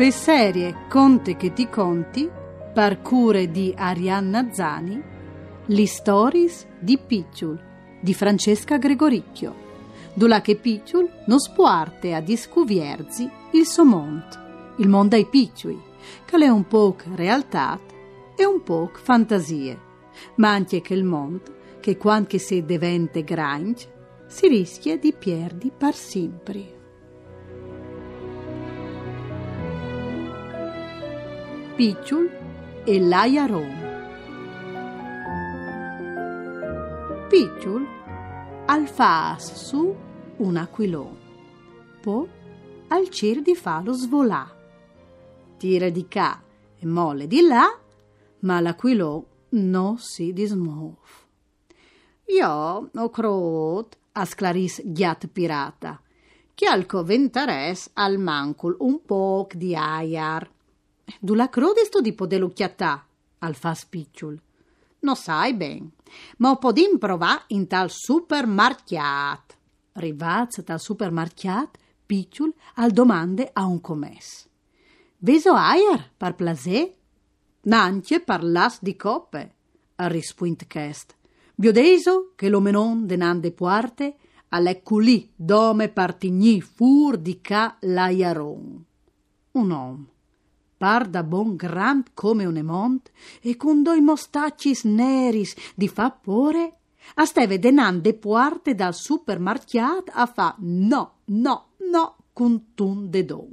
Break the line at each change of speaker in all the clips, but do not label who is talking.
Per serie Conte che ti conti, par cure di Arianna Zani, Li stories di Picciul di Francesca Gregoricchio, dove che Picciul nos puarte a discuvierzi il suo mondo, il mondo ai picciui, che è un po' realtà e un po' fantasie, ma anche che il mondo, che quando si diventa grande, si rischia di perdi per sempre. Picciul e Laia Roma Picciul al fas su un aquilone, poi al cer di fa lo svolà. Tira di qua e molle di là, ma l'aquilone non si dismuove. Io ho crot a sclaris ghiat pirata, che al coventares al mancul un poc di aiar. Du la crodisto di podelucchiatà, al fa spicciul. No sai ben, ma podim provà in tal supermarchiat. Rivaz dal supermarchiat, picciul al domande a un commes. Veso aiar, par plasè? Nanche parlas di coppe, rispuint chest. Biodeso che l'omenon denande puarte, all'ecculì dome partigni fur di ca l'aiaron. Un om par da bon grand come un emont e con doi mostaccis neris di fa pore a steve denande puarte dal supermarchiat a fa no, no, no, con tun de don.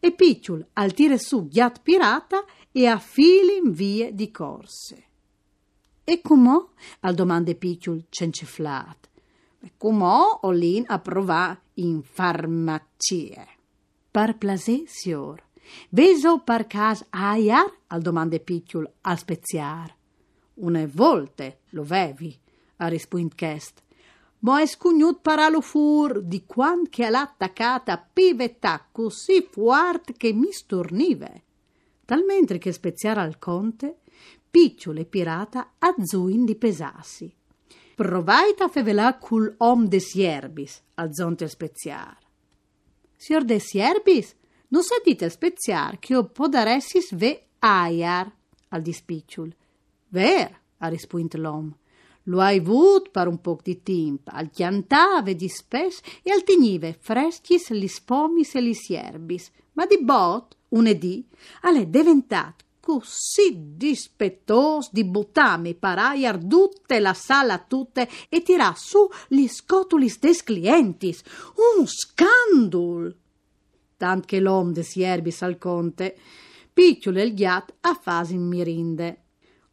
E picciul al tire su ghiat pirata e a fili in vie di corse. E com'ò? al domande picciul cenceflat. E com'ò olin a provà in farmacie. Par plasè, sior. Veso per cas aiar? al domande picciul a speziar. Une volte lo vevi, ha rispunt chest. Ma è scugnut paralo fur di quant che all'attaccata pivetà così fuart che mi stornive. Talmente che speziar al conte, picciolo e pirata azzuin di pesassi. Provait a fevelà cul om de sierbis, al zonte speziar. Signor de sierbis, non sentite speziar che o podaressis ve aiar al dispicciul. Ver, ha rispuint l'om. Lo hai vut per un poc di timp, al chiantave di spes e al tignive freschis li spomis e li sierbis, ma di bot, unedì, alle diventat così dispettos di buttami paraiar tutte la sala tutte e tirà su gli scotulis des clientis. Un scandul! Tant che l'om de sierbis al conte, picciolo il ghiat a fasi in mirinde.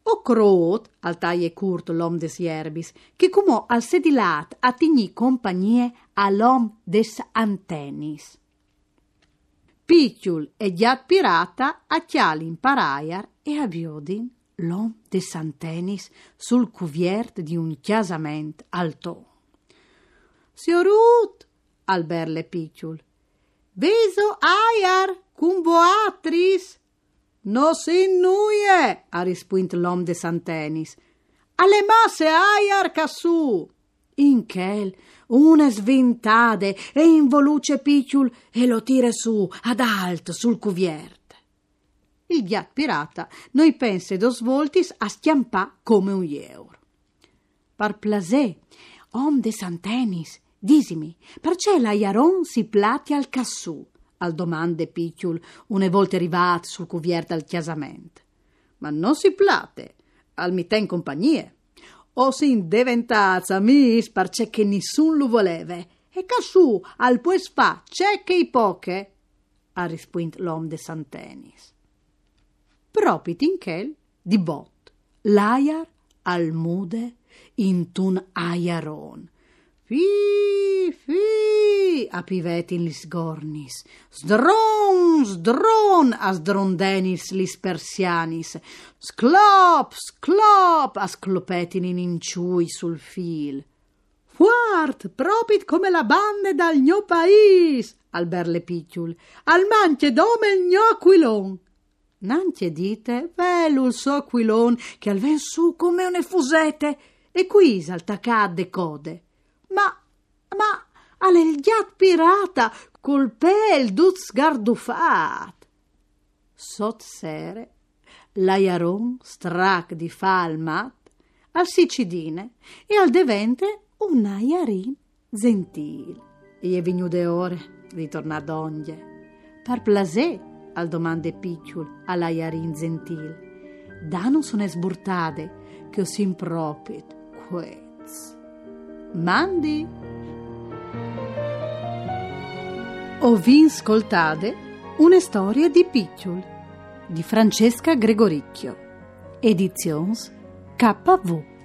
O crot, al taie curt l'om de sierbis, che cumò al sedilat a tigni compagnie all'om des antenis. Picciul e ghiat pirata a chialin paraiar e a biodin l'om de Santenis sul cuviert di un chiasament alto. Siorut, al berle picciul, Veso aiar cum voatris. No sin nuie, ha rispuint l'om de Santenis. Alle masse aiar cassù. In chel, una sventade e involuce picciul e lo tira su ad alto sul cuviert. Il ghiat pirata noi pense dos voltis a schiampà come un eur. Par plasè, om de Santenis, Disimi, perché la Iaron si plati al cassù? Al domande picciul, une volte arrivat sul cuvier dal chiasamento. Ma non si plate, al mi ten compagnie. O si diventazza mis perché che nessun lo voleve. E cassù, al pues fa, c'è che i poche? Ha rispuint l'om de Santenis. Propit in chel, di bot, l'aiar al mude intun aiaron Fi, fi, apivetin lis gornis. Sdron, sdron, asdrondenis lis persianis. Sclop, sclop, asclopetin in inciui sul fil. Fuart, propit come la bande dal gno pais, al berle picciul, al manche dome il gno aquilon. Nanche dite, velul so aquilon, che al ven su come une fusete, e qui saltacadde code. Ma, ma, il ghiat pirata, col pel duz gardufat. sot sere, l'aiaron strac di fa al sicidine e al devente un aiarin gentil. E venuto ore di tornare d'onghie, par plasè al domande picciul all'aiarin gentil. Da non sono sburtade che ho simpropit quez. Mandi! Ho vi ascoltate una storia di Picciul di Francesca Gregoricchio. Edizions KV